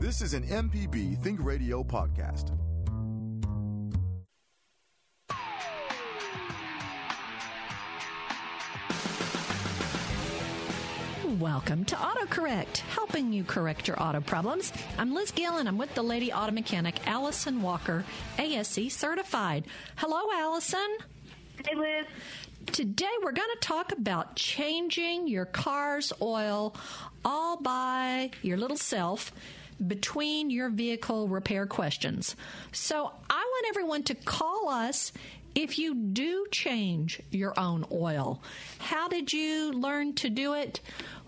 This is an MPB Think Radio podcast. Welcome to AutoCorrect, helping you correct your auto problems. I'm Liz Gill and I'm with the lady auto mechanic Allison Walker, ASE certified. Hello, Allison. Hey, Liz. Today we're going to talk about changing your car's oil all by your little self between your vehicle repair questions. So I want everyone to call us if you do change your own oil. How did you learn to do it?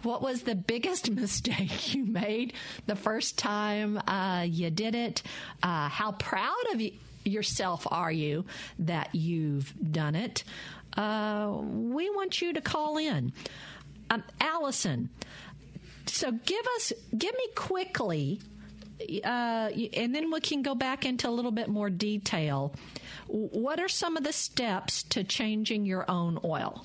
What was the biggest mistake you made the first time uh, you did it? Uh, how proud of you, yourself are you that you've done it? Uh, we want you to call in. Um, Allison, so give us, give me quickly, uh, and then we can go back into a little bit more detail. What are some of the steps to changing your own oil?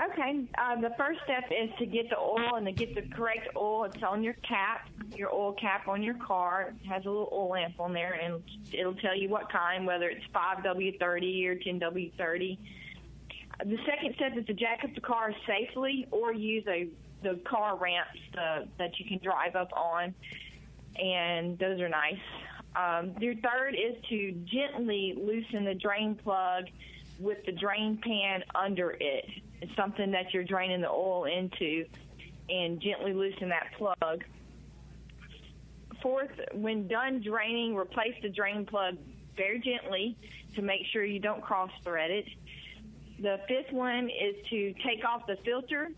Okay, uh, the first step is to get the oil and to get the correct oil. It's on your cap, your oil cap on your car. It has a little oil lamp on there, and it'll tell you what kind, whether it's 5W30 or 10W30. The second step is to jack up the car safely or use a the car ramps uh, that you can drive up on, and those are nice. Um, your third is to gently loosen the drain plug with the drain pan under it. It's something that you're draining the oil into, and gently loosen that plug. Fourth, when done draining, replace the drain plug very gently to make sure you don't cross thread it. The fifth one is to take off the filter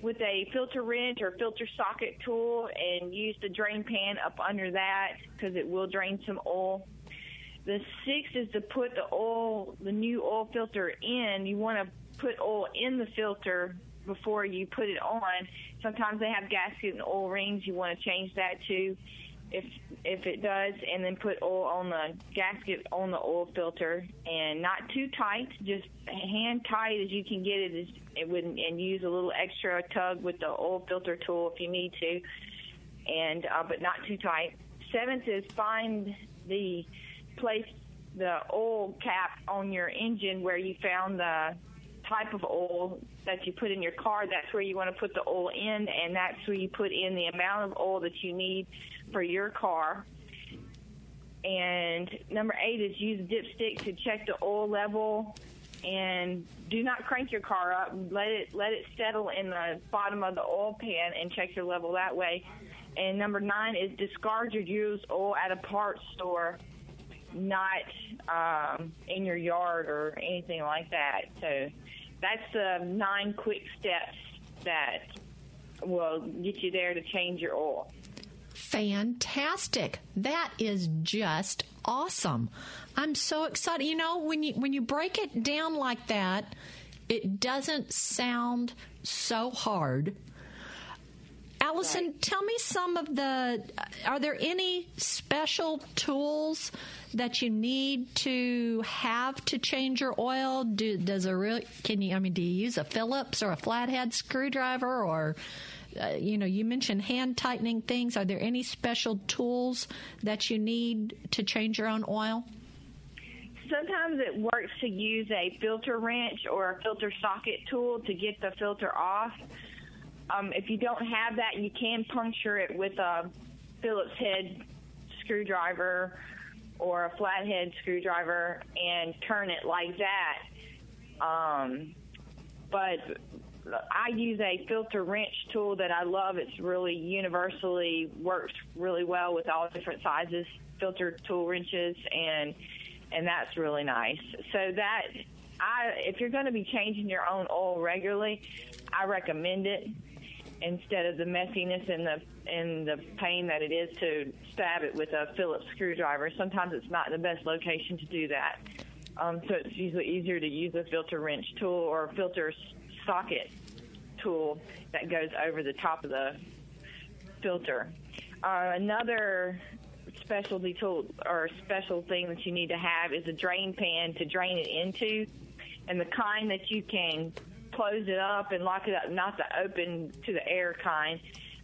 with a filter wrench or filter socket tool and use the drain pan up under that because it will drain some oil. The sixth is to put the oil, the new oil filter in. You want to put oil in the filter before you put it on. Sometimes they have gasket and oil rings. You want to change that too if if it does, and then put oil on the gasket on the oil filter, and not too tight, just hand tight as you can get it. Is it would and use a little extra tug with the oil filter tool if you need to, and uh, but not too tight. Seventh is find the place the oil cap on your engine where you found the type of oil that you put in your car. That's where you want to put the oil in, and that's where you put in the amount of oil that you need for your car. And number eight is use dipstick to check the oil level and do not crank your car up. Let it let it settle in the bottom of the oil pan and check your level that way. And number nine is discard your used oil at a parts store, not um, in your yard or anything like that. So that's the nine quick steps that will get you there to change your oil fantastic. That is just awesome. I'm so excited. You know, when you when you break it down like that, it doesn't sound so hard. Allison, right. tell me some of the. Uh, are there any special tools that you need to have to change your oil? Do, does a real? Can you? I mean, do you use a Phillips or a flathead screwdriver or? Uh, you know, you mentioned hand tightening things. Are there any special tools that you need to change your own oil? Sometimes it works to use a filter wrench or a filter socket tool to get the filter off. Um, if you don't have that, you can puncture it with a Phillips head screwdriver or a flathead screwdriver and turn it like that. Um, but I use a filter wrench tool that I love. It's really universally works really well with all different sizes filter tool wrenches and and that's really nice. So that I if you're going to be changing your own oil regularly, I recommend it instead of the messiness and the and the pain that it is to stab it with a Phillips screwdriver. Sometimes it's not the best location to do that. Um, so it's usually easier to use a filter wrench tool or filter socket tool that goes over the top of the filter. Uh, another specialty tool or special thing that you need to have is a drain pan to drain it into, and the kind that you can close it up and lock it up, not the open to the air kind.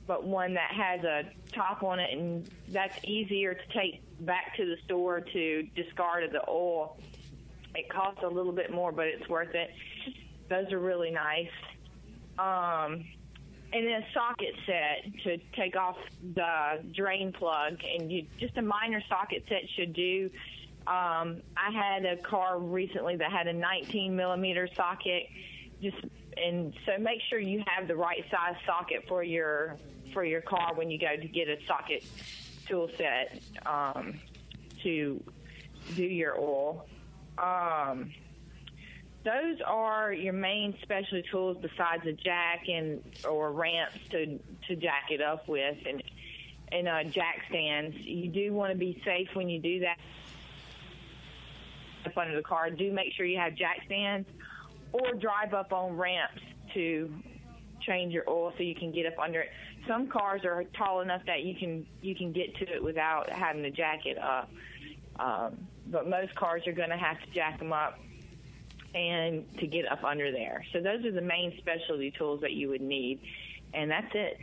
but one that has a top on it, and that's easier to take back to the store to discard of the oil. It costs a little bit more, but it's worth it. Those are really nice. Um, and then a socket set to take off the drain plug, and you just a minor socket set should do. Um, I had a car recently that had a 19 millimeter socket, just and so make sure you have the right size socket for your for your car when you go to get a socket tool set um, to do your oil. Um, those are your main specialty tools besides a jack and or ramps to to jack it up with and and uh, jack stands. You do want to be safe when you do that up under the car. Do make sure you have jack stands or drive up on ramps to change your oil so you can get up under it. Some cars are tall enough that you can you can get to it without having to jack it up. Um, but most cars are going to have to jack them up and to get up under there. So those are the main specialty tools that you would need, and that's it.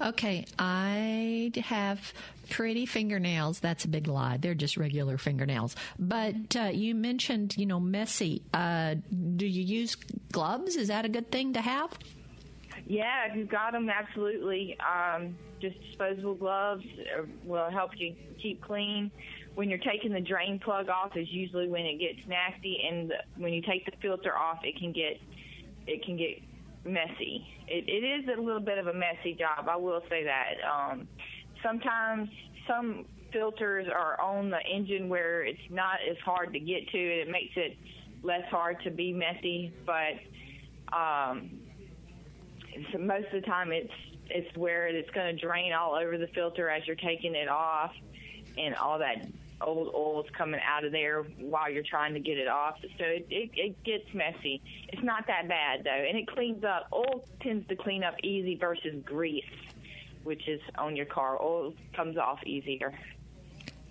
Okay, I have pretty fingernails. That's a big lie. They're just regular fingernails. But uh, you mentioned, you know, messy. Uh, do you use gloves? Is that a good thing to have? Yeah, if you've got them, absolutely. Um, just disposable gloves will help you keep clean. When you're taking the drain plug off is usually when it gets nasty, and the, when you take the filter off, it can get it can get messy. It, it is a little bit of a messy job. I will say that. Um, sometimes some filters are on the engine where it's not as hard to get to, and it makes it less hard to be messy. But um, so most of the time, it's it's where it's going to drain all over the filter as you're taking it off, and all that old oil's coming out of there while you're trying to get it off. So it, it, it gets messy. It's not that bad though, and it cleans up. Oil tends to clean up easy versus grease which is on your car. Oil comes off easier.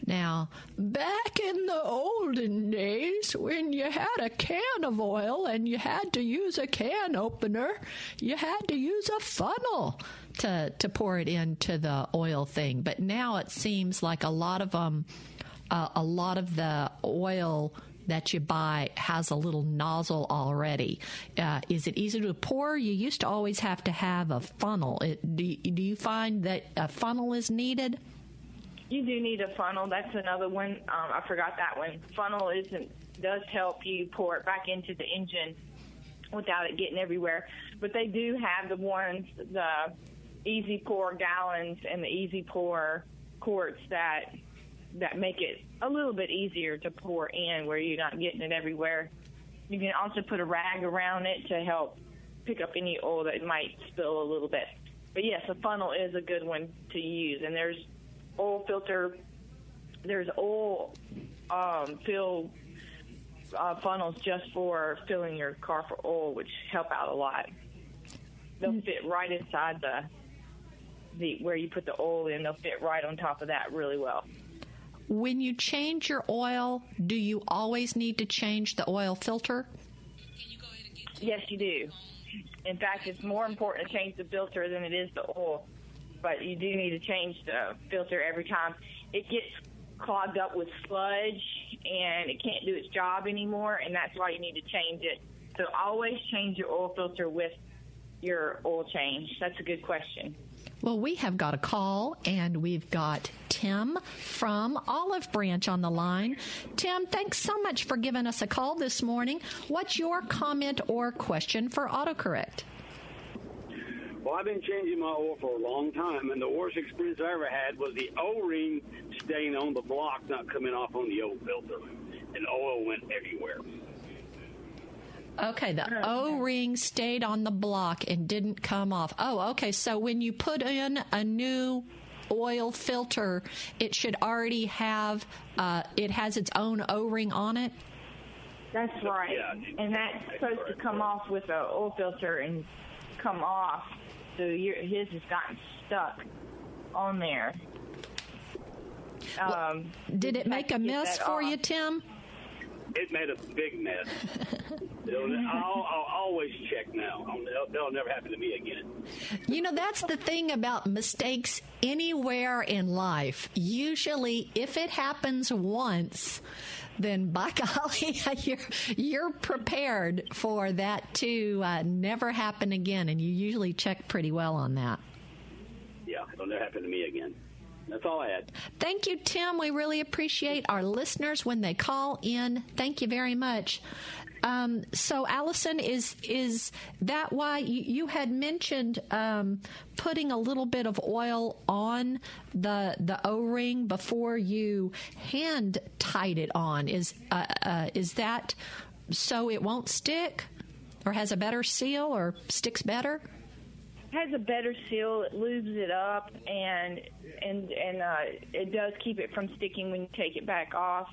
Now, back in the olden days, when you had a can of oil and you had to use a can opener, you had to use a funnel to to pour it into the oil thing. But now it seems like a lot of um, uh, a lot of the oil that you buy has a little nozzle already. Uh, is it easy to pour? You used to always have to have a funnel. It, do, do you find that a funnel is needed? You do need a funnel. That's another one. Um, I forgot that one. Funnel isn't does help you pour it back into the engine without it getting everywhere. But they do have the ones, the easy pour gallons and the easy pour quarts that that make it a little bit easier to pour in where you're not getting it everywhere. You can also put a rag around it to help pick up any oil that might spill a little bit. But yes, a funnel is a good one to use. And there's oil filter, there's oil um, fill uh, funnels just for filling your car for oil, which help out a lot. They'll mm. fit right inside the the where you put the oil in. They'll fit right on top of that really well. When you change your oil, do you always need to change the oil filter? Yes, you do. In fact, it's more important to change the filter than it is the oil. But you do need to change the filter every time. It gets clogged up with sludge and it can't do its job anymore, and that's why you need to change it. So always change your oil filter with your oil change. That's a good question. Well, we have got a call, and we've got Tim from Olive Branch on the line. Tim, thanks so much for giving us a call this morning. What's your comment or question for AutoCorrect? Well, I've been changing my oil for a long time, and the worst experience I ever had was the O-ring staying on the block, not coming off on the oil filter, and oil went everywhere. Okay, the O ring stayed on the block and didn't come off. Oh, okay. So when you put in a new oil filter, it should already have uh, it has its own O ring on it. That's right, yeah. and that's supposed to come off with an oil filter and come off. So your, his has gotten stuck on there. Um, well, did it make a mess for off. you, Tim? It made a big mess. I'll, I'll, always check now. That'll, never happen to me again. You know, that's the thing about mistakes anywhere in life. Usually, if it happens once, then by golly, you're, you're prepared for that to uh, never happen again. And you usually check pretty well on that. Yeah, it'll never happen to me again. That's all I had. Thank you, Tim. We really appreciate our listeners when they call in. Thank you very much. Um, so, Allison, is is that why you, you had mentioned um, putting a little bit of oil on the the O ring before you hand tied it on? Is uh, uh, is that so it won't stick, or has a better seal, or sticks better? Has a better seal. It lubes it up, and and and uh, it does keep it from sticking when you take it back off.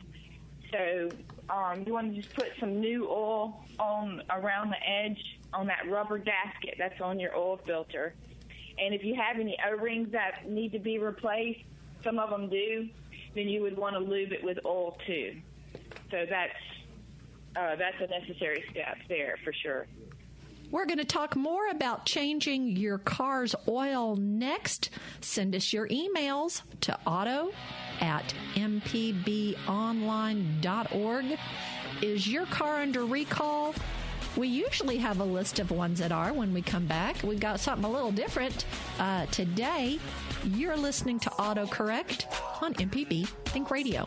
So um, you want to just put some new oil on around the edge on that rubber gasket that's on your oil filter. And if you have any O-rings that need to be replaced, some of them do, then you would want to lube it with oil too. So that's uh, that's a necessary step there for sure. We're going to talk more about changing your car's oil next. Send us your emails to auto at mpbonline.org. Is your car under recall? We usually have a list of ones that are when we come back. We've got something a little different uh, today. You're listening to AutoCorrect on MPB Think Radio.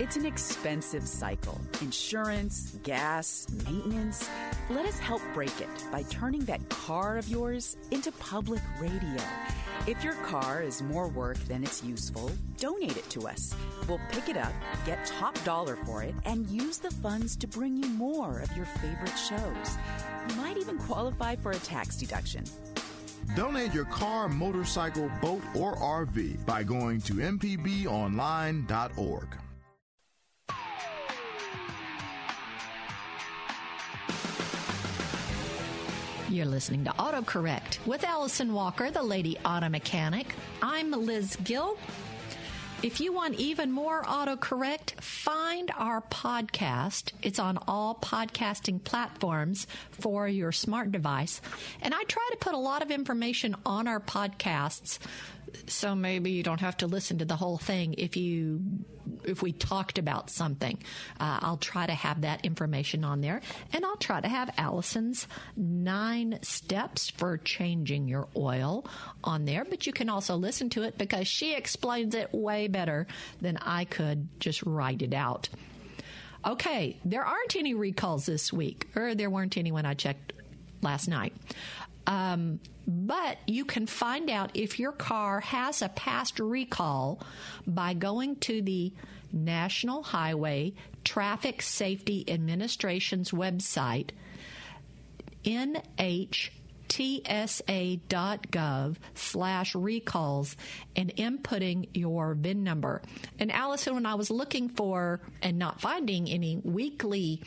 It's an expensive cycle insurance, gas, maintenance. Let us help break it by turning that car of yours into public radio. If your car is more work than it's useful, donate it to us. We'll pick it up, get top dollar for it, and use the funds to bring you more of your favorite shows. You might even qualify for a tax deduction. Donate your car, motorcycle, boat, or RV by going to mpbonline.org. You're listening to AutoCorrect with Allison Walker, the lady auto mechanic. I'm Liz Gill. If you want even more autocorrect, find our podcast. It's on all podcasting platforms for your smart device. And I try to put a lot of information on our podcasts so maybe you don't have to listen to the whole thing if you if we talked about something. Uh, i'll try to have that information on there. And i'll try to have allison's nine steps for changing your oil on there. But you can also listen to it because she explains it way better than i could. Just write it out. Okay there aren't any recalls this week. Or there weren't any when i checked last night. Um, but you can find out if your car has a past recall by going to the National Highway Traffic Safety Administration's website, nhtsa.gov slash recalls, and inputting your VIN number. And Allison, when I was looking for and not finding any weekly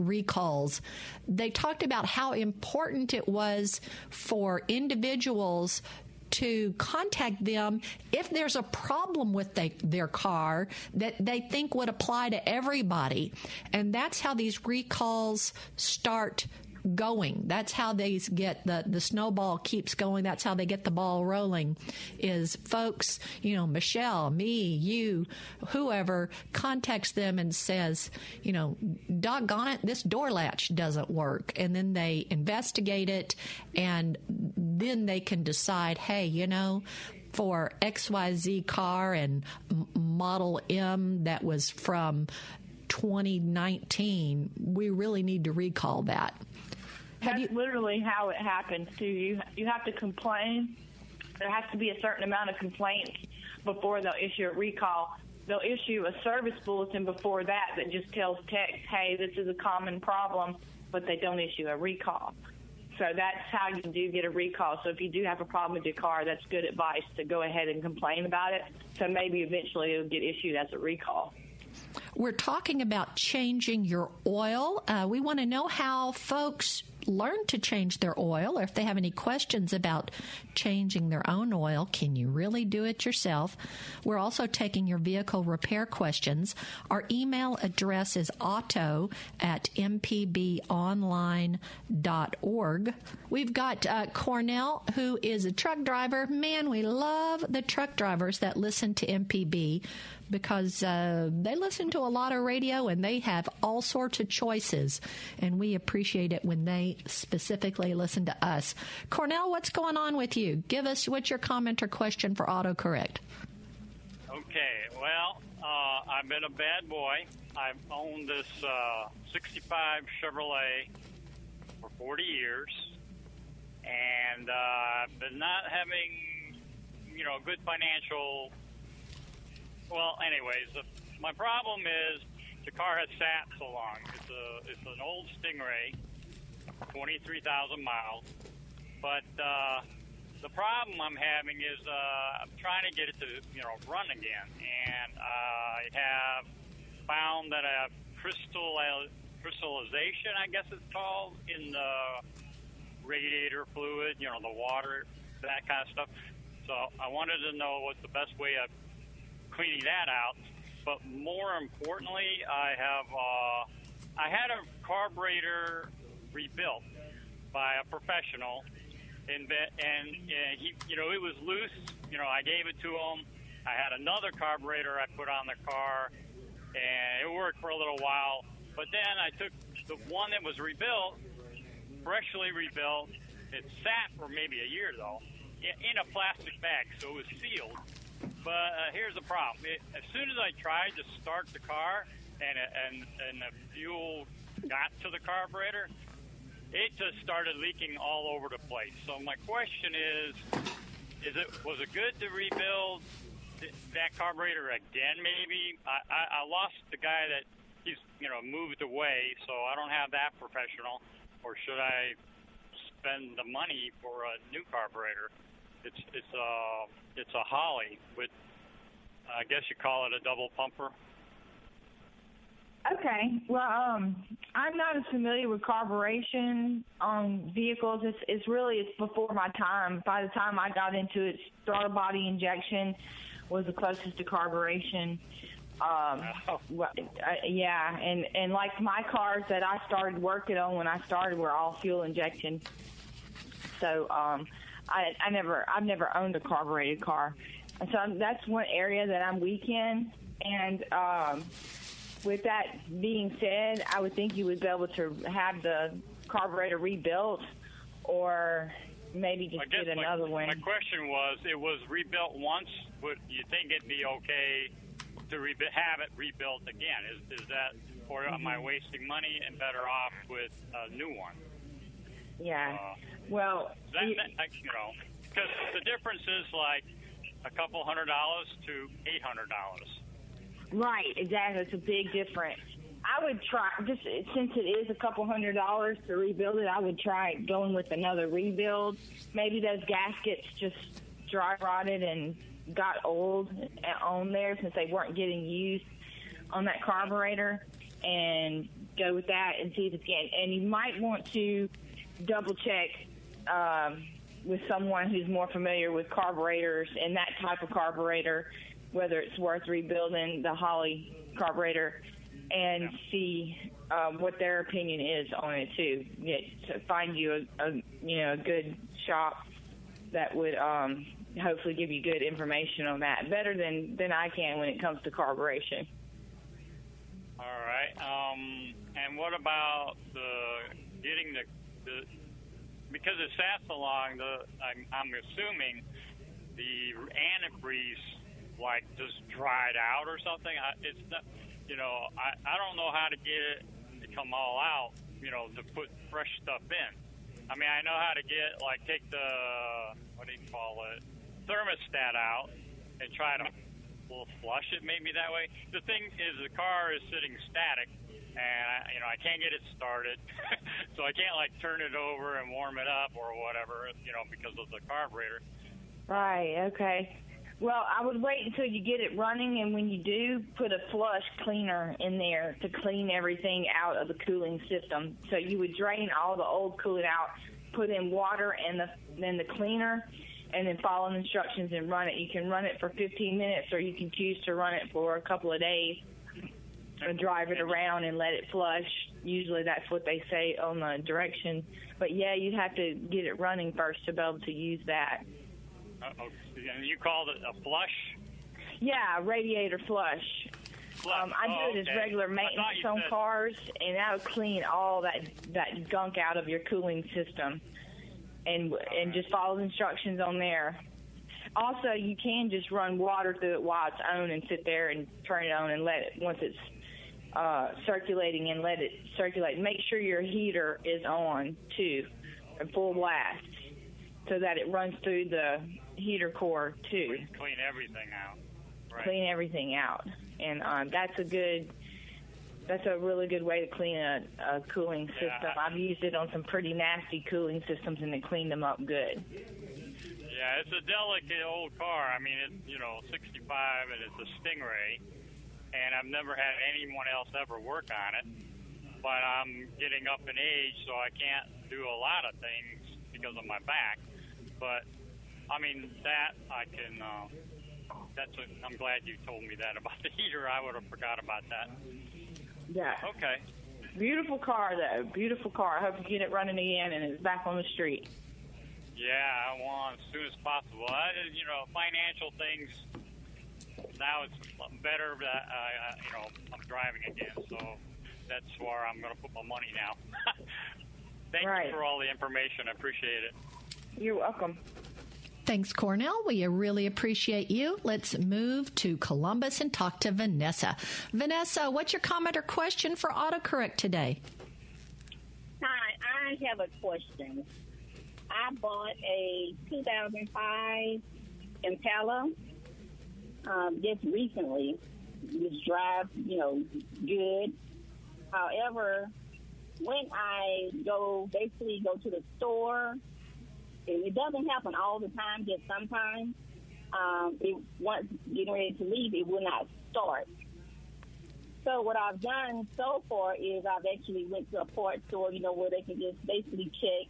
recalls, they talked about how important it was for individuals to contact them if there's a problem with they, their car that they think would apply to everybody. And that's how these recalls start going. That's how they get the, the snowball keeps going. That's how they get the ball rolling is folks, you know, Michelle, me, you, whoever contacts them and says, you know, doggone it, this door latch doesn't work. And then they investigate it and then they can decide, hey, you know, for XYZ car and model M that was from 2019, we really need to recall that. Have That's you, literally how it happens too. You you have to complain, there has to be a certain amount of complaints before they'll issue a recall. They'll issue a service bulletin before that that just tells techs, hey, this is a common problem, but they don't issue a recall. So that's how you do get a recall. So if you do have a problem with your car, that's good advice to go ahead and complain about it. So maybe eventually it'll get issued as a recall. We're talking about changing your oil. Uh, we want to know how folks learn to change their oil or if they have any questions about changing their own oil, can you really do it yourself? We're also taking your vehicle repair questions. Our email address is auto at mpbonline.org. We've got uh, Cornell, who is a truck driver. Man, we love the truck drivers that listen to MPB because uh, they listen to a lot of radio and they have all sorts of choices. And we appreciate it when they specifically listen to us. Cornell, what's going on with you? Give us what's your comment or question for autocorrect. Okay, well, uh, I've been a bad boy. I've owned this uh, 65 Chevrolet for 40 years, and uh, been not having, you know, good financial well, anyways, the, my problem is the car has sat so long. It's a it's an old Stingray, twenty three thousand miles. But uh, the problem I'm having is uh, I'm trying to get it to you know run again, and I have found that I have crystal crystallization, I guess it's called, in the radiator fluid. You know, the water, that kind of stuff. So I wanted to know what the best way of cleaning that out. But more importantly, I have uh, I had a carburetor rebuilt by a professional, and and, he, you know, it was loose. You know, I gave it to him. I had another carburetor I put on the car, and it worked for a little while. But then I took the one that was rebuilt, freshly rebuilt. It sat for maybe a year though, in a plastic bag, so it was sealed but uh, here's the problem: it, as soon as I tried to start the car and and and the fuel got to the carburetor, it just started leaking all over the place. So my question is: Is it was it good to rebuild that carburetor again? Maybe I, I, I lost the guy that he's you know moved away, so I don't have that professional. Or should I spend the money for a new carburetor? It's it's a uh, it's a Holley with I guess you call it a double pumper. Okay. Well, um, I'm not as familiar with carburation on vehicles. It's, it's really it's before my time. By the time I got into it, throttle body injection was the closest to carburation. Um, oh. well, uh, yeah, and and like my cars that I started working on when I started were all fuel injection. So um, I, I never, I've never owned a carbureted car, and so I'm, that's one area that I'm weak in. And um, with that being said, I would think you would be able to have the carburetor rebuilt, or maybe just get another my, one. My question was, it was rebuilt once. Would you think it'd be okay to re- have it rebuilt again? Is, is that, or am I mm-hmm. wasting money and better off with a new one? Yeah. Uh, well, that, that, you know, because the difference is like a couple hundred dollars to eight hundred dollars. Right, exactly. It's a big difference. I would try just since it is a couple hundred dollars to rebuild it. I would try going with another rebuild. Maybe those gaskets just dry rotted and got old on there since they weren't getting used on that carburetor, and go with that and see if it's getting. And you might want to double check um, with someone who's more familiar with carburetors and that type of carburetor, whether it's worth rebuilding the Holley carburetor, and yeah. see um, what their opinion is on it too. Get, to find you a, a you know a good shop that would um, hopefully give you good information on that, better than than I can when it comes to carburation. All right. Um, and what about the getting the the because it sat so long, the I'm, I'm assuming the antifreeze like just dried out or something. I, it's not, you know, I I don't know how to get it to come all out. You know, to put fresh stuff in. I mean, I know how to get like take the what do you call it? thermostat out and try to well, flush it maybe that way. The thing is, the car is sitting static, and I, you know I can't get it started, so I can't like turn it over and warm it up or whatever, you know, because of the carburetor. Right. Okay. Well, I would wait until you get it running, and when you do, put a flush cleaner in there to clean everything out of the cooling system. So you would drain all the old coolant out, put in water and the then the cleaner, and then follow the instructions and run it. You can run it for 15 minutes, or you can choose to run it for a couple of days and drive it around and let it flush. Usually, that's what they say on the direction. But yeah, you have to get it running first to be able to use that. Uh-oh. And you called it a flush? Yeah, radiator flush. Flush. Um, I oh, do it as okay. regular maintenance on said- cars, and that'll clean all that that gunk out of your cooling system, and and just follow the instructions on there. Also, you can just run water through it while it's on and sit there and turn it on and let it once it's uh, circulating and let it circulate. Make sure your heater is on too, at full blast, so that it runs through the heater core too Clean everything out. Right. clean everything out. And um, that's a good, that's a really good way to clean a, a cooling system. Yeah. I've used it on some pretty nasty cooling systems, and it cleaned them up good. Yeah, it's a delicate old car. I mean, it's you know 65 and it's a Stingray, and I've never had anyone else ever work on it. But I'm getting up in age, so I can't do a lot of things because of my back. But I mean that I can. Uh, that's. A, I'm glad you told me that about the heater. I would have forgot about that. Yeah. Okay. Beautiful car, though. Beautiful car. I hope you get it running again and it's back on the street. Yeah, I want as soon as possible. I, you know, financial things. Now it's better that uh, you know I'm driving again, so that's where I'm going to put my money now. Thank Right. you for all the information. I appreciate it. You're welcome. Thanks, Cornell. We really appreciate you. Let's move to Columbus and talk to Vanessa. Vanessa, what's your comment or question for autocorrect today? Hi, I have a question. I bought a 2005 Impala um, just recently. Just drive, you know, good. However, when I go, basically go to the store, it doesn't happen all the time, just sometimes. Um, it once getting ready to leave, it will not start. So what I've done so far is I've actually went to a parts store, you know, where they can just basically check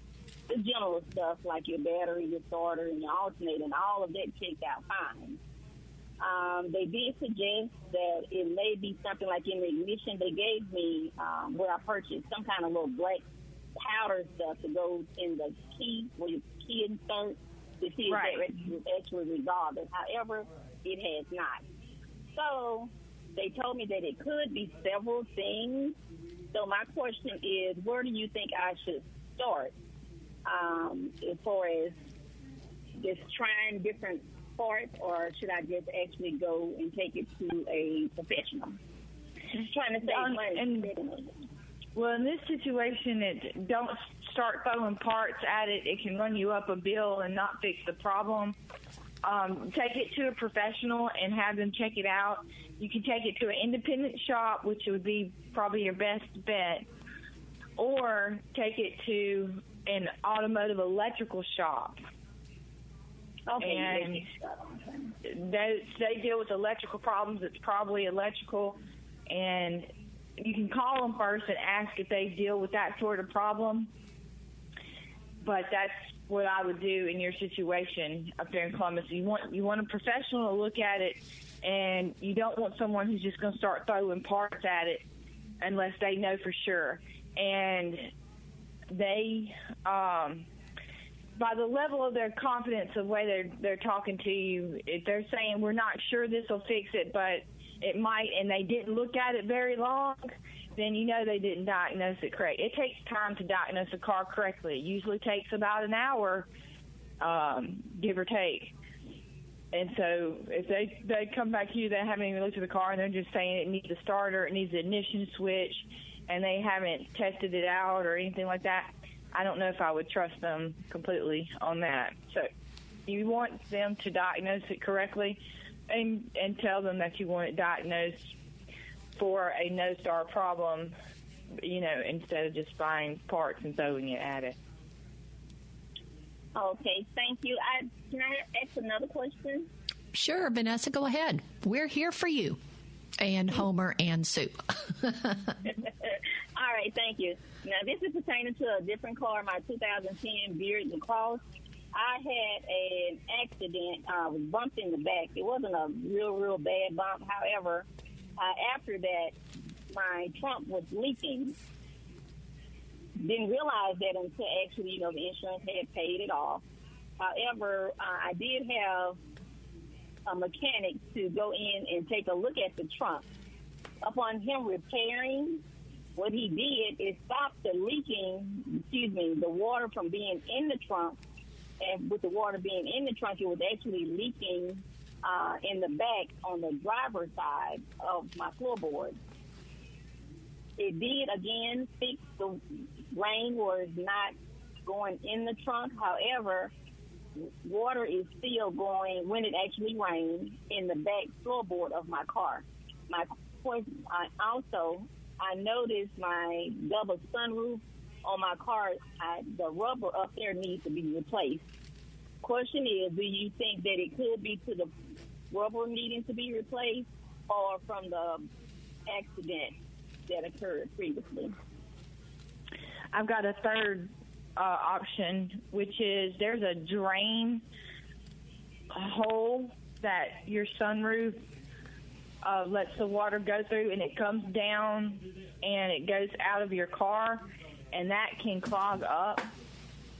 the general stuff like your battery, your starter, and your alternator, and all of that checked out fine. Um, they did suggest that it may be something like in the ignition. They gave me um, where I purchased some kind of little black powder stuff to go in the key where your key insert to see if Right. that actually, resolved it. However, it has not. So they told me that it could be several things. So my question is, where do you think I should start um, as far as just trying different parts, or should I just actually go and take it to a professional? Just trying to save money. and- Well, in this situation, it, don't start throwing parts at it. It can run you up a bill and not fix the problem. Um, take it to a professional and have them check it out. You can take it to an independent shop, which would be probably your best bet, or take it to an automotive electrical shop. Okay. and- they they deal with electrical problems. It's probably electrical, and you can call them first and ask if they deal with that sort of problem. But that's what I would do in your situation up there in Columbus. You want you want a professional to look at it, and you don't want someone who's just going to start throwing parts at it unless they know for sure. And they um, by the level of their confidence of the way they're they're talking to you, if they're saying we're not sure this will fix it, but it might, and they didn't look at it very long, then you know they didn't diagnose it correct. It takes time to diagnose a car correctly. It usually takes about an hour, um, give or take. And so if they they come back to you, they haven't even looked at the car, and they're just saying it needs a starter, it needs an ignition switch, and they haven't tested it out or anything like that. I don't know if I would trust them completely on that. So you want them to diagnose it correctly, and and tell them that you want it diagnosed for a no star problem. You know, instead of just buying parts and throwing it at it. Okay, thank you. I can I ask another question? Sure, Vanessa, go ahead. We're here for you. And Homer and Sue. All right, thank you. Now, this is pertaining to a different car, my 2010 Buick LaCrosse. I had an accident. I was bumped in the back. It wasn't a real, real bad bump. However, uh, after that, my trunk was leaking. Didn't realize that until actually, you know, the insurance had paid it off. However, uh, I did have a mechanic to go in and take a look at the trunk. Upon him repairing, what he did is stop the leaking, excuse me, the water from being in the trunk. And with the water being in the trunk, it was actually leaking uh, in the back on the driver's side of my floorboard. It did again fix the rain was not going in the trunk. However, water is still going when it actually rains in the back floorboard of my car. My I also I noticed my double sunroof on my car. I, the rubber up there needs to be replaced. Question is, do you think that it could be to the rubber needing to be replaced, or from the accident that occurred previously? I've got a third uh, option, which is there's a drain hole that your sunroof uh, lets the water go through, and it comes down and it goes out of your car, and that can clog up,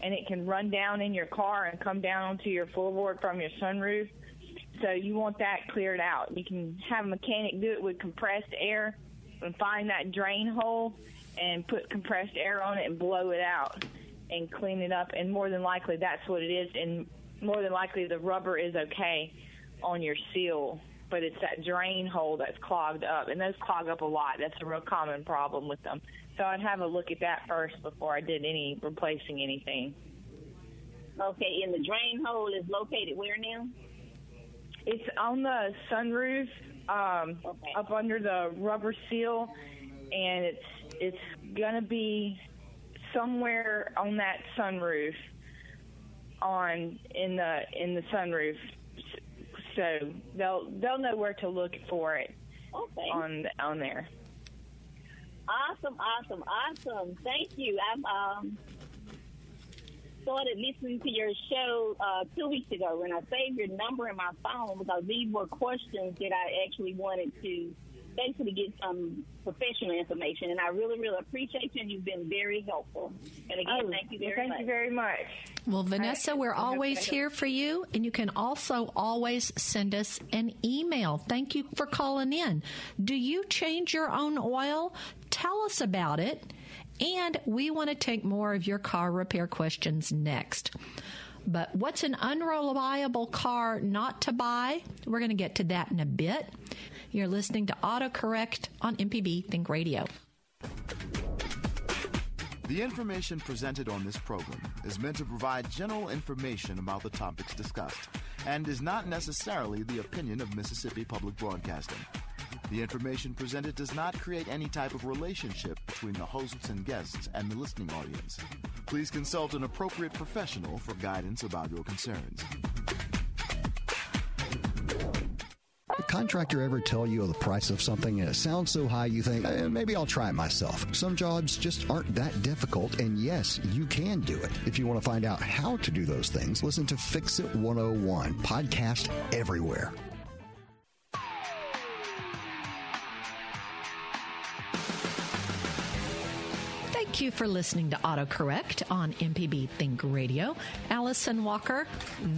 and it can run down in your car and come down onto your floorboard from your sunroof. So you want that cleared out. You can have a mechanic do it with compressed air and find that drain hole and put compressed air on it and blow it out and clean it up. And more than likely, that's what it is. And more than likely, the rubber is okay on your seal, but it's that drain hole that's clogged up. And those clog up a lot. That's a real common problem with them. So I'd have a look at that first before I did any replacing anything. Okay, and the drain hole is located where now? It's on the sunroof, um, Okay. up under the rubber seal, and it's it's gonna be somewhere on that sunroof, on in the in the sunroof. So they'll they'll know where to look for it Okay. on on there. Awesome, awesome, awesome. Thank you. I'm um started listening to your show uh, two weeks ago, and I saved your number in my phone because these were questions that I actually wanted to basically get some professional information, and I really, really appreciate you, and you've been very helpful. And again, thank you well, very thank much. you very much. Well, Vanessa, we're always here for you, and you can also always send us an email. Thank you for calling in. Do you change your own oil? Tell us about it. And we want to take more of your car repair questions next. But what's an unreliable car not to buy? We're going to get to that in a bit. You're listening to AutoCorrect on MPB Think Radio. The information presented on this program is meant to provide general information about the topics discussed and is not necessarily the opinion of Mississippi Public Broadcasting. The information presented does not create any type of relationship between the hosts and guests and the listening audience. Please consult an appropriate professional for guidance about your concerns. The contractor ever tell you the price of something and it sounds so high you think, eh, maybe I'll try it myself. Some jobs just aren't that difficult, and yes, you can do it. If you want to find out how to do those things, listen to Fix It 101, podcast everywhere. Thank you for listening to AutoCorrect on MPB Think Radio. Allison Walker,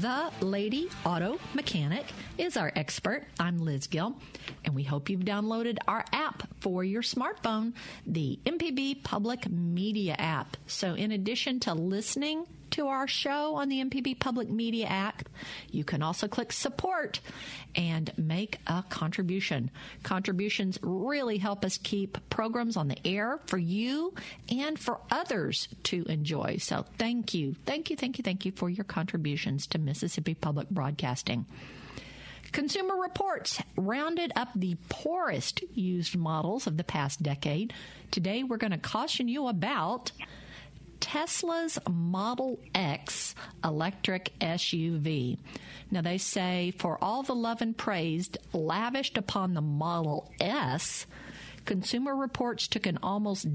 the lady auto mechanic, is our expert. I'm Liz Gill, and we hope you've downloaded our app for your smartphone, the MPB Public Media app. So, in addition to listening to our show on the MPB Public Media app, you can also click support and make a contribution. Contributions really help us keep programs on the air for you and for others to enjoy. So thank you. Thank you, thank you, thank you for your contributions to Mississippi Public Broadcasting. Consumer Reports rounded up the poorest used models of the past decade. Today, we're going to caution you about Tesla's Model X electric SUV. Now, they say for all the love and praise lavished upon the Model S, Consumer Reports took an almost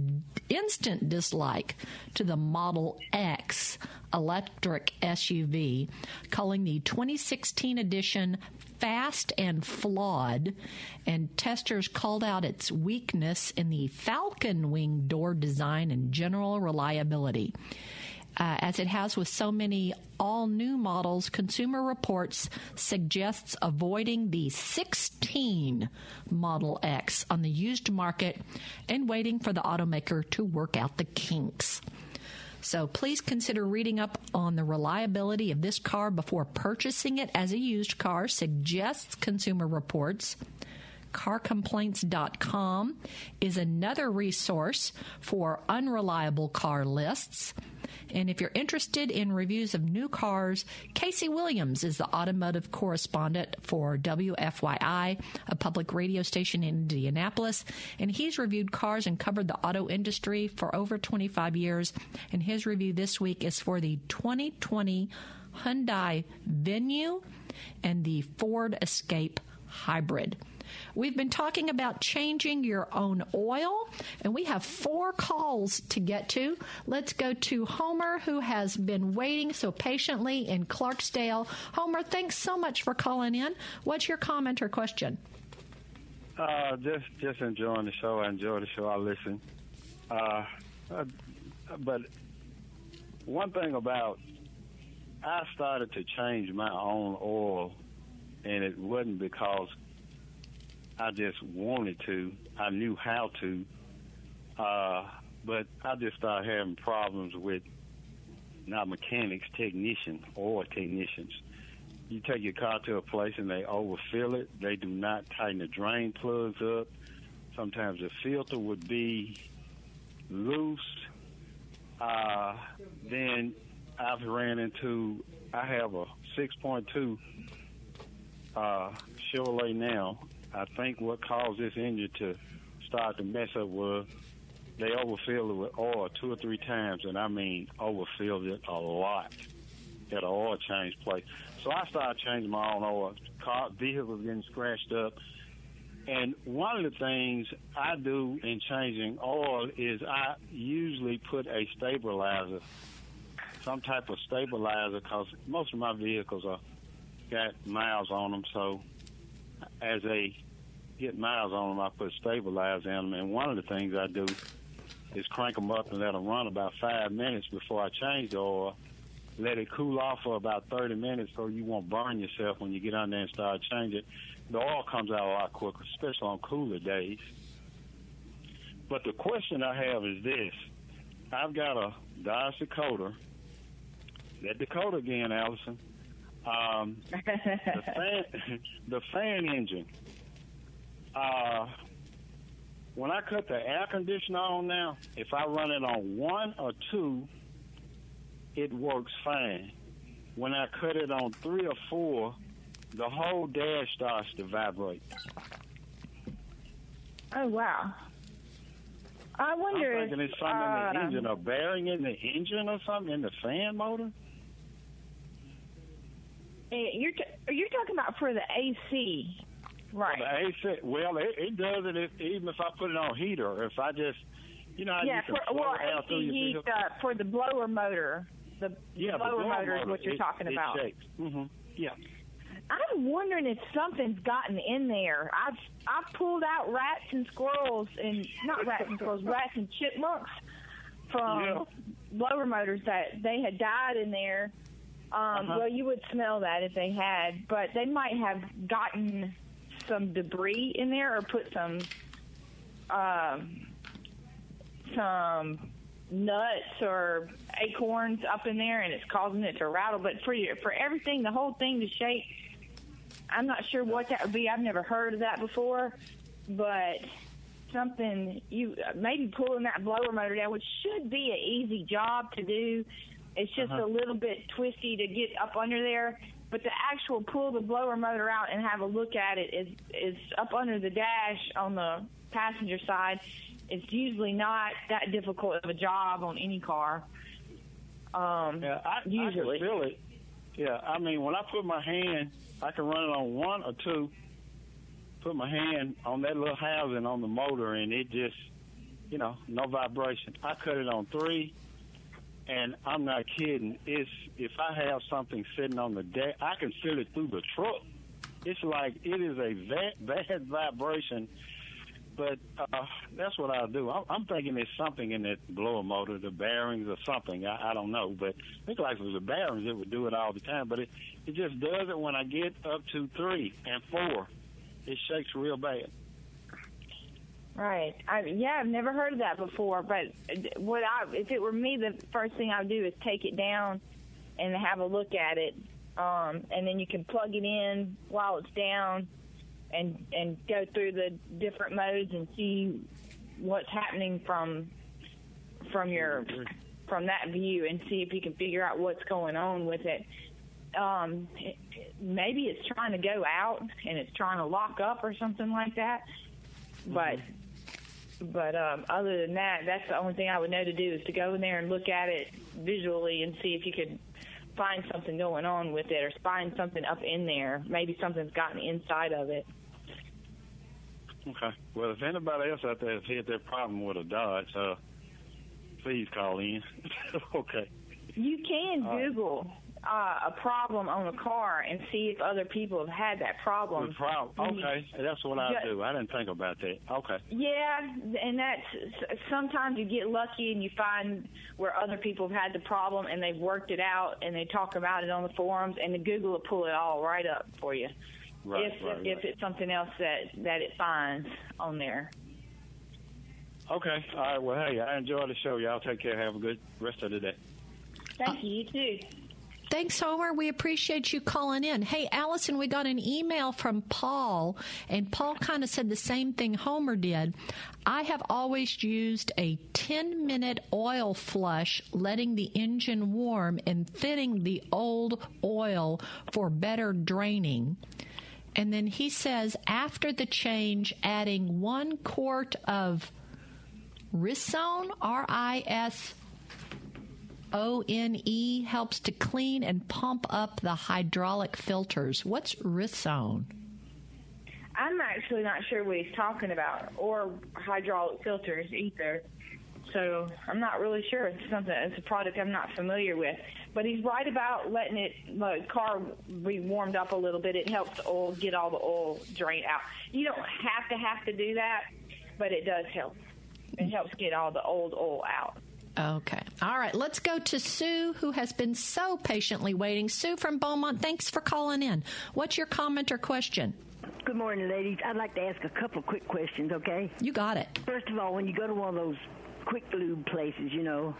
instant dislike to the Model X electric SUV, calling the 2016 edition fast and flawed, and testers called out its weakness in the falcon wing door design and general reliability. Uh, as it has with so many all new models, Consumer Reports suggests avoiding the 16 Model X on the used market and waiting for the automaker to work out the kinks. So please consider reading up on the reliability of this car before purchasing it as a used car, suggests Consumer Reports. CarComplaints.com is another resource for unreliable car lists. And if you're interested in reviews of new cars, Casey Williams is the automotive correspondent for WFYI, a public radio station in Indianapolis. And he's reviewed cars and covered the auto industry for over 25 years. And his review this week is for the 2020 Hyundai Venue and the Ford Escape Hybrid. We've been talking about changing your own oil, and we have four calls to get to. Let's go to Homer, who has been waiting so patiently in Clarksdale. Homer, thanks so much for calling in. What's your comment or question? Uh, just just enjoying the show. I enjoy the show. I listen. Uh, uh, but one thing about I started to change my own oil, and it wasn't because I just wanted to. I knew how to. Uh, but I just started having problems with not mechanics, technicians, or technicians. You take your car to a place and they overfill it. They do not tighten the drain plugs up. Sometimes the filter would be loose. Uh, then I've ran into, I have a 6.2 uh, Chevrolet now, I think what caused this engine to start to mess up was they overfilled it with oil two or three times, and I mean overfilled it a lot at an oil change place. So I started changing my own oil. Car vehicles getting scratched up. And one of the things I do in changing oil is I usually put a stabilizer, some type of stabilizer, because most of my vehicles are got miles on them. So as they get miles on them, I put stabilizer in them. And one of the things I do is crank them up and let them run about five minutes before I change the oil. Let it cool off for about 30 minutes so you won't burn yourself when you get on there and start changing. The oil comes out a lot quicker, especially on cooler days. But the question I have is this. I've got a Dodge Dakota. That Dakota again, Allison. Um, the fan, the fan engine. Uh, when I cut the air conditioner on now, if I run it on one or two, it works fine. When I cut it on three or four, the whole dash starts to vibrate. Oh wow! I wonder I'm thinking if it's something uh, in the engine, a bearing in the engine or something in the fan motor. You're t- you're talking about for the AC, right? The AC, well, it, it does it if, even if I put it on heater. If I just, you know, yeah, for, well, it out through AC heat uh, for the blower motor. The Yeah, the blower blower motor is what you're it- talking it about. shakes. Mm-hmm. Yeah. I'm wondering if something's gotten in there. I've I've pulled out rats and squirrels and not rats and squirrels, rats and chipmunks from Yeah. blower motors that they had died in there. Um, Uh-huh. Well, you would smell that if they had, but they might have gotten some debris in there or put some um, some nuts or acorns up in there, and it's causing it to rattle. But for your, for everything, the whole thing to shake, I'm not sure what that would be. I've never heard of that before, but something you maybe pulling that blower motor down, which should be an easy job to do. It's just Uh-huh. a little bit twisty to get up under there. But the actual pull the blower motor out and have a look at it is is up under the dash on the passenger side. It's usually not that difficult of a job on any car. Um, Yeah, I, usually. I can feel it. Yeah, I mean, when I put my hand, I can run it on one or two. Put my hand on that little housing on the motor, and it just, you know, no vibration. I cut it on three, and I'm not kidding. It's if I have something sitting on the deck, I can feel it through the truck. It's like it is a bad, bad vibration. But uh, that's what I'll do. I'm, I'm thinking there's something in that blower motor, the bearings or something. I, I don't know, but I think like if it was the bearings, it would do it all the time. But it it just does it when I get up to three and four. It shakes real bad. Right. I, yeah, I've never heard of that before. But what I, if it were me, the first thing I would do is take it down and have a look at it, um, and then you can plug it in while it's down, and and go through the different modes and see what's happening from from your from that view, and see if you can figure out what's going on with it. Um, it, maybe it's trying to go out and it's trying to lock up or something like that. But but um, other than that, that's the only thing I would know to do is to go in there and look at it visually and see if you could find something going on with it or find something up in there. Maybe something's gotten inside of it. Okay. Well, if anybody else out there has had that problem with a Dodge, uh, please call in. okay. You can All right. Google uh, a problem on a car and see if other people have had that problem. The problem. Okay, that's what I do. I didn't think about that. Okay. Yeah, and that's sometimes you get lucky and you find where other people have had the problem and they've worked it out and they talk about it on the forums and the Google will pull it all right up for you. Right, if right, if right. it's something else that that it finds on there. Okay. All right. Well, hey, I enjoyed the show. Y'all take care. Have a good rest of the day. Thank you. You too. Thanks, Homer. We appreciate you calling in. Hey, Allison, we got an email from Paul, and Paul kind of said the same thing Homer did. I have always used a 10 minute oil flush, letting the engine warm and thinning the old oil for better draining. And then he says, after the change, adding one quart of Rissone, R I S O N E helps to clean and pump up the hydraulic filters. What's Rissone? I'm actually not sure what he's talking about, or hydraulic filters either. So I'm not really sure. It's something. It's a product I'm not familiar with. But he's right about letting it the car be warmed up a little bit. It helps oil get all the oil drained out. You don't have to have to do that, but it does help. It helps get all the old oil out. Okay. All right. Let's go to Sue, who has been so patiently waiting. Sue from Beaumont, thanks for calling in. What's your comment or question? Good morning, ladies. I'd like to ask a couple quick questions, okay? You got it. First of all, when you go to one of those quick lube places, you know,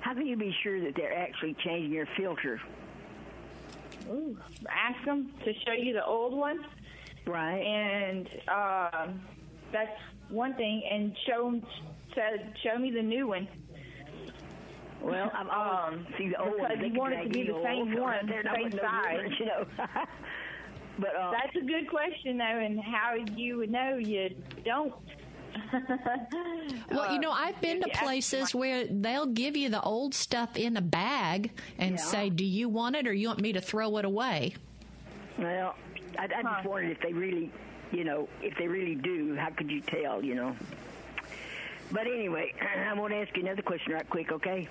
how can you be sure that they're actually changing your filter? Ooh, ask them to show you the old one. Right. And um, that's one thing. And show 'em- said, show me the new one. Well, I've always um, see the old because ones. they you can want it to be the same one, they're not same no size. difference, you know. but uh, That's a good question, though, and how you would know you don't. Well, you know, I've been to if you ask places where they'll give you the old stuff in a bag and Yeah. say, Do you want it or you want me to throw it away? well, I, I just wondered if they really, you know, if they really do. How could you tell? You know. But anyway, I want to ask you another question right quick, okay?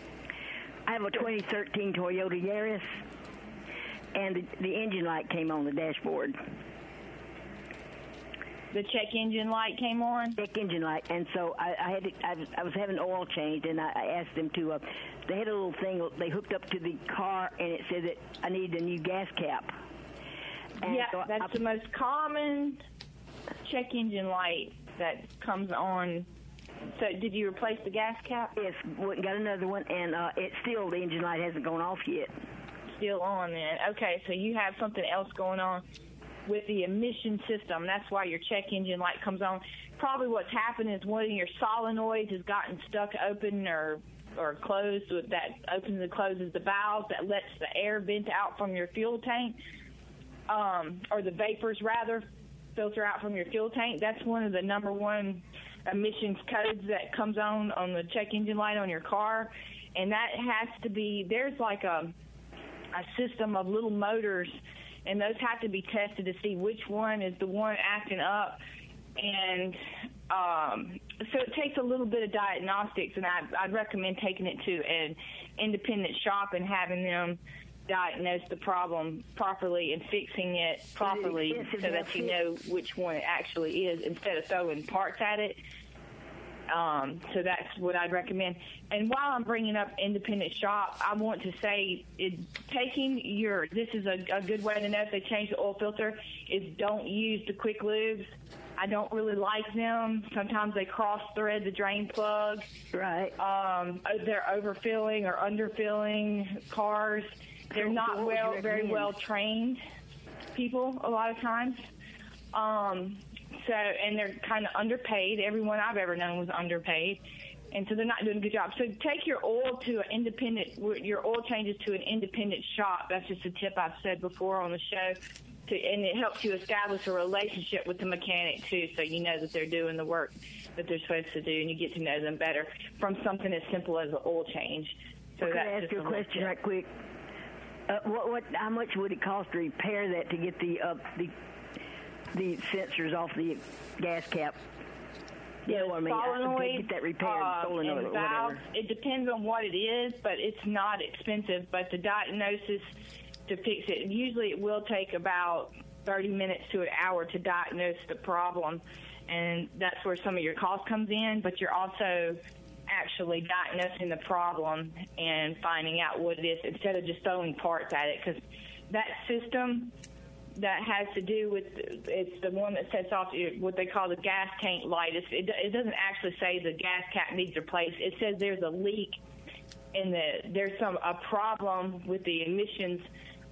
I have a 2013 Toyota Yaris, and the, the engine light came on the dashboard. The check engine light came on. Check engine light, and so I, I had to, I, was, I was having oil changed, and I, I asked them to. Uh, they had a little thing they hooked up to the car, and it said that I needed a new gas cap. And yeah, so I- that's the most common check engine light that comes on So, did you replace the gas cap? Yes, went and got another one, and uh, it's still the engine light hasn't gone off yet. Still on then. Okay, so you have something else going on with the emission system. That's why your check engine light comes on. Probably what's happened is one of your solenoids has gotten stuck open or or closed with that opens and closes the valve that lets the air vent out from your fuel tank, um, or the vapors rather filter out from your fuel tank. That's one of the number one emissions codes that comes on on the check engine light on your car, and that has to be there's like a a system of little motors, and those have to be tested to see which one is the one acting up, and um, so it takes a little bit of diagnostics, and I, I'd recommend taking it to an independent shop and having them diagnose the problem properly and fixing it properly so that you know which one it actually is instead of throwing parts at it. Um, so that's what I'd recommend. And while I'm bringing up independent shop, I want to say it, taking your this is a, a good way to know if they change the oil filter is don't use the quick lubes. I don't really like them. Sometimes they cross thread the drain plug. Right. Um, they're overfilling or underfilling cars. They're not well, very well trained people a lot of times. Um, so, and they're kind of underpaid. Everyone I've ever known was underpaid. And so they're not doing a good job. So take your oil to an independent, your oil changes to an independent shop. That's just a tip I've said before on the show. To, and it helps you establish a relationship with the mechanic too, so you know that they're doing the work that they're supposed to do, and you get to know them better from something as simple as an oil change. So well, that's can I ask you a question right quick? Uh, what, what, how much would it cost to repair that to get the uh, the the sensors off the gas cap? You know what I mean? Solenoid, get that repaired, uh, solenoid and or valves, whatever. it depends on what it is, but it's not expensive. But the diagnosis to fix it, usually it will take about 30 minutes to an hour to diagnose the problem, and that's where some of your cost comes in. But you're also actually diagnosing the problem and finding out what it is instead of just throwing parts at it because that system that has to do with it's the one that sets off what they call the gas tank light. It's, it, it doesn't actually say the gas cap needs replaced. It says there's a leak in the there's some a problem with the emissions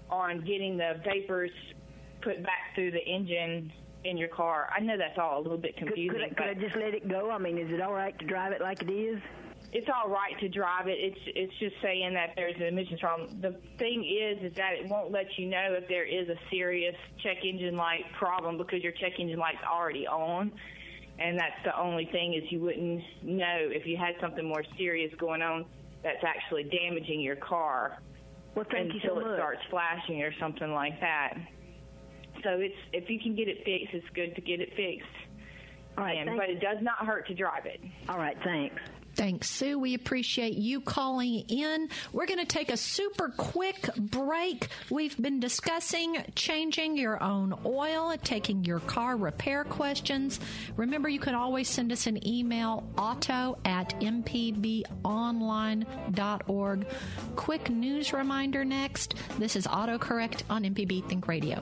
on getting the vapors put back through the engine in your car. I know that's all a little bit confusing. Could, could, I, could I just let it go? I mean, is it all right to drive it like it is? It's all right to drive it. It's it's just saying that there's an emissions problem. The thing is, is that it won't let you know if there is a serious check engine light problem because your check engine light's already on, and that's the only thing is you wouldn't know if you had something more serious going on that's actually damaging your car. Well, thank until you so it much. starts flashing or something like that. So it's if you can get it fixed, it's good to get it fixed. All right, And- but it does not hurt to drive it. All right, thanks. Thanks, Sue. We appreciate you calling in. We're going to take a super quick break. We've been discussing changing your own oil, taking your car repair questions. Remember, you can always send us an email, auto at mpbonline.org. Quick news reminder next. This is AutoCorrect on MPB Think Radio.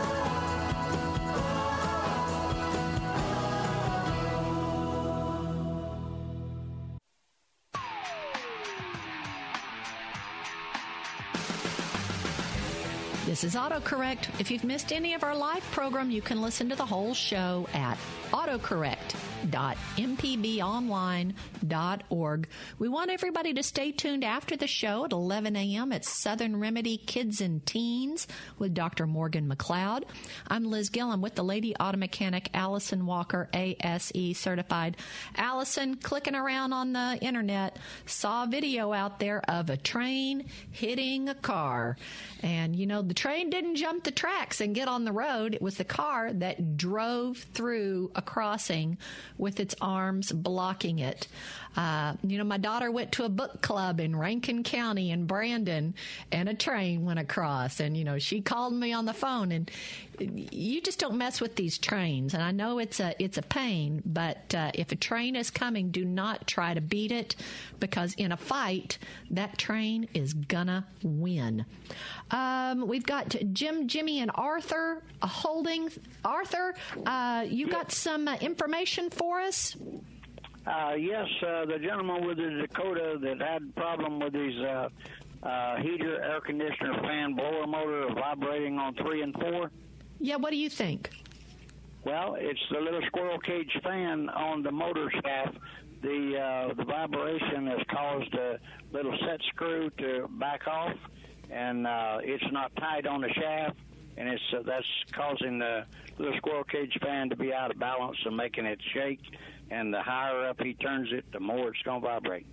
This is AutoCorrect. If you've missed any of our live program, you can listen to the whole show at AutoCorrect www.mpbonline.org. We want everybody to stay tuned after the show at 11 a.m. at Southern Remedy Kids and Teens with Dr. Morgan McLeod. I'm Liz Gillum with the Lady Auto Mechanic Allison Walker, ASE certified. Allison, clicking around on the internet, saw a video out there of a train hitting a car. And, you know, the train didn't jump the tracks and get on the road. It was the car that drove through a crossing with its arms blocking it. Uh, you know, my daughter went to a book club in Rankin County in Brandon, and a train went across. And, you know, she called me on the phone, and you just don't mess with these trains. And I know it's a it's a pain, but uh, if a train is coming, do not try to beat it, because in a fight, that train is gonna win. Um, we've got Jim, Jimmy, and Arthur holding. Arthur, uh, you got some uh, information for us? Uh, yes, uh, the gentleman with the Dakota that had a problem with his uh, uh, heater, air conditioner, fan, blower motor vibrating on three and four. Yeah, what do you think? Well, it's the little squirrel cage fan on the motor shaft. The uh, the vibration has caused a little set screw to back off, and uh, it's not tight on the shaft, and it's uh, that's causing the little squirrel cage fan to be out of balance and making it shake and the higher up he turns it, the more it's going to vibrate.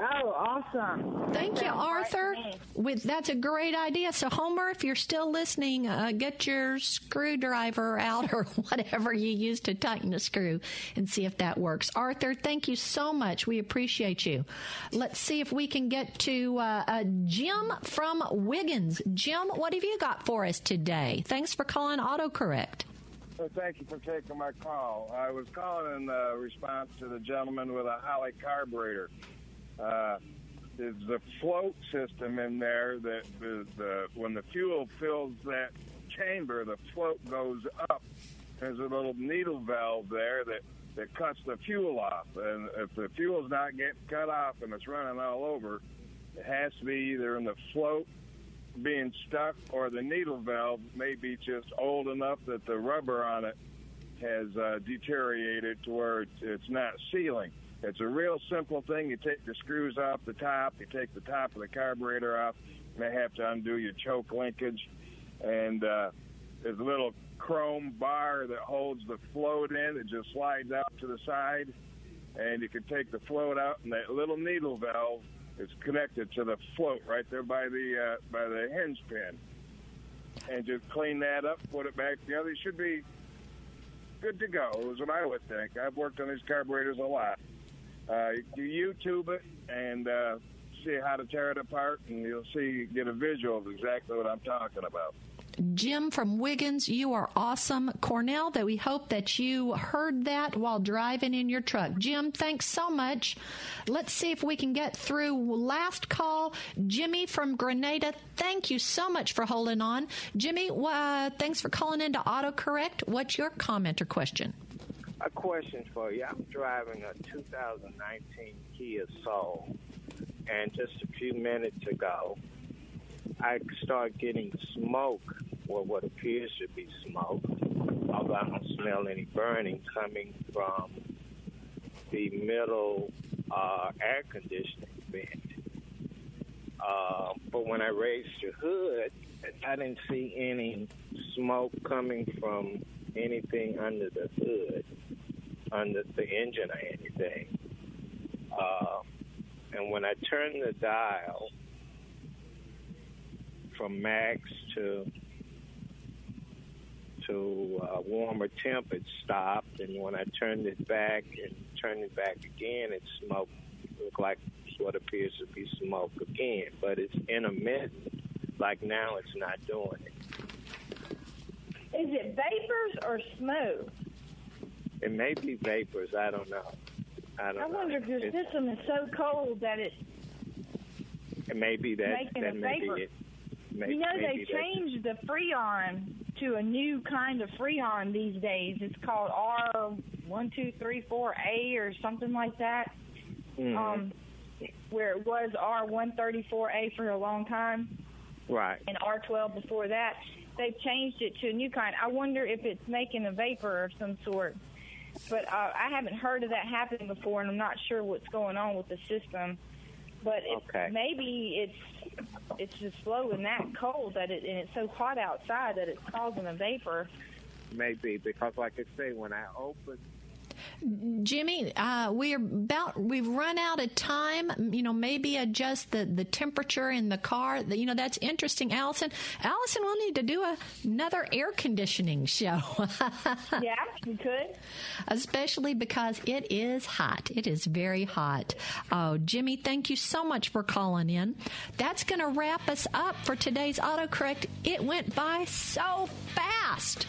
Oh, awesome! Thank you, Arthur. With that's a great idea. So, Homer, if you're still listening, uh, get your screwdriver out or whatever you use to tighten a screw, and see if that works. Arthur, thank you so much. We appreciate you. Let's see if we can get to uh, uh, Jim from Wiggins. Jim, what have you got for us today? Thanks for calling AutoCorrect. Well, thank you for taking my call. I was calling in uh, response to the gentleman with a Holley carburetor. Uh, there's a float system in there that the, the, when the fuel fills that chamber, the float goes up. There's a little needle valve there that, that cuts the fuel off. And if the fuel's not getting cut off and it's running all over, it has to be either in the float being stuck or the needle valve may be just old enough that the rubber on it has uh, deteriorated to where it's, not sealing. It's a real simple thing. You take the screws off the top, you take the top of the carburetor off, you may have to undo your choke linkage, and uh, there's a little chrome bar that holds the float in. It just slides out to the side, and you can take the float out, and that little needle valve it's connected to the float right there by the uh, by the hinge pin, and just clean that up, put it back together. You should be good to go. Is what I would think. I've worked on these carburetors a lot. Uh, you YouTube it and uh, see how to tear it apart, and you'll see get a visual of exactly what I'm talking about. Jim from Wiggins, you are awesome. Cornell, that we hope that you heard that while driving in your truck. Jim, thanks so much. Let's see if we can get through last call. Jimmy from Grenada, thank you so much for holding on. Jimmy, uh, thanks for calling into AutoCorrect. What's your comment or question? A question for you. I'm driving a 2019 Kia Soul, and just a few minutes ago, I start getting smoke, or what appears to be smoke, although I don't smell any burning coming from the middle uh, air conditioning vent. Uh, but when I raised the hood, I didn't see any smoke coming from anything under the hood, under the engine or anything. Uh, and when I turned the dial, from max to to uh, warmer temp, it stopped, and when I turned it back and turned it back again, it smoked. Looked like what appears to be smoke again, but it's intermittent. Like now, it's not doing it. Is it vapors or smoke? It may be vapors. I don't know. I don't I wonder know. if your It's- system is so cold that it's It may be that. making that a may vapor. be it. May, you know they maybe changed the Freon to a new kind of Freon these days. It's called R one two three four A or something like that. Mhm. Um, where it was R one thirty four A for a long time right. and R twelve before that. They've changed it to a new kind. I wonder if it's making a vapor of some sort. but uh, I haven't heard of that happening before, and I'm not sure what's going on with the system. But it, Okay. maybe it's it's just blowing that cold that it and it's so hot outside that it's causing a vapor. Maybe because, like I say, when I open Jimmy, uh, we're about we've run out of time. You know, maybe adjust the, the temperature in the car. You know, that's interesting, Allison. Allison, we'll need to do a, another air conditioning show. yeah, you could. Especially because it is hot. It is very hot. Oh, Jimmy, thank you so much for calling in. That's going to wrap us up for today's autocorrect. It went by so fast.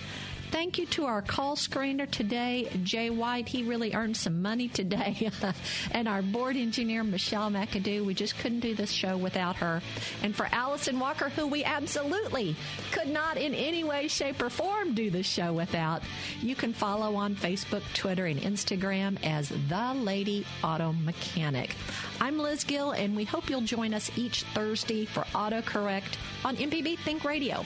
Thank you to our call screener today, Jay White. He really earned some money today. and our board engineer, Michelle McAdoo. We just couldn't do this show without her. And for Allison Walker, who we absolutely could not in any way, shape, or form do this show without, you can follow on Facebook, Twitter, and Instagram as The Lady Auto Mechanic. I'm Liz Gill, and we hope you'll join us each Thursday for AutoCorrect on MPB Think Radio.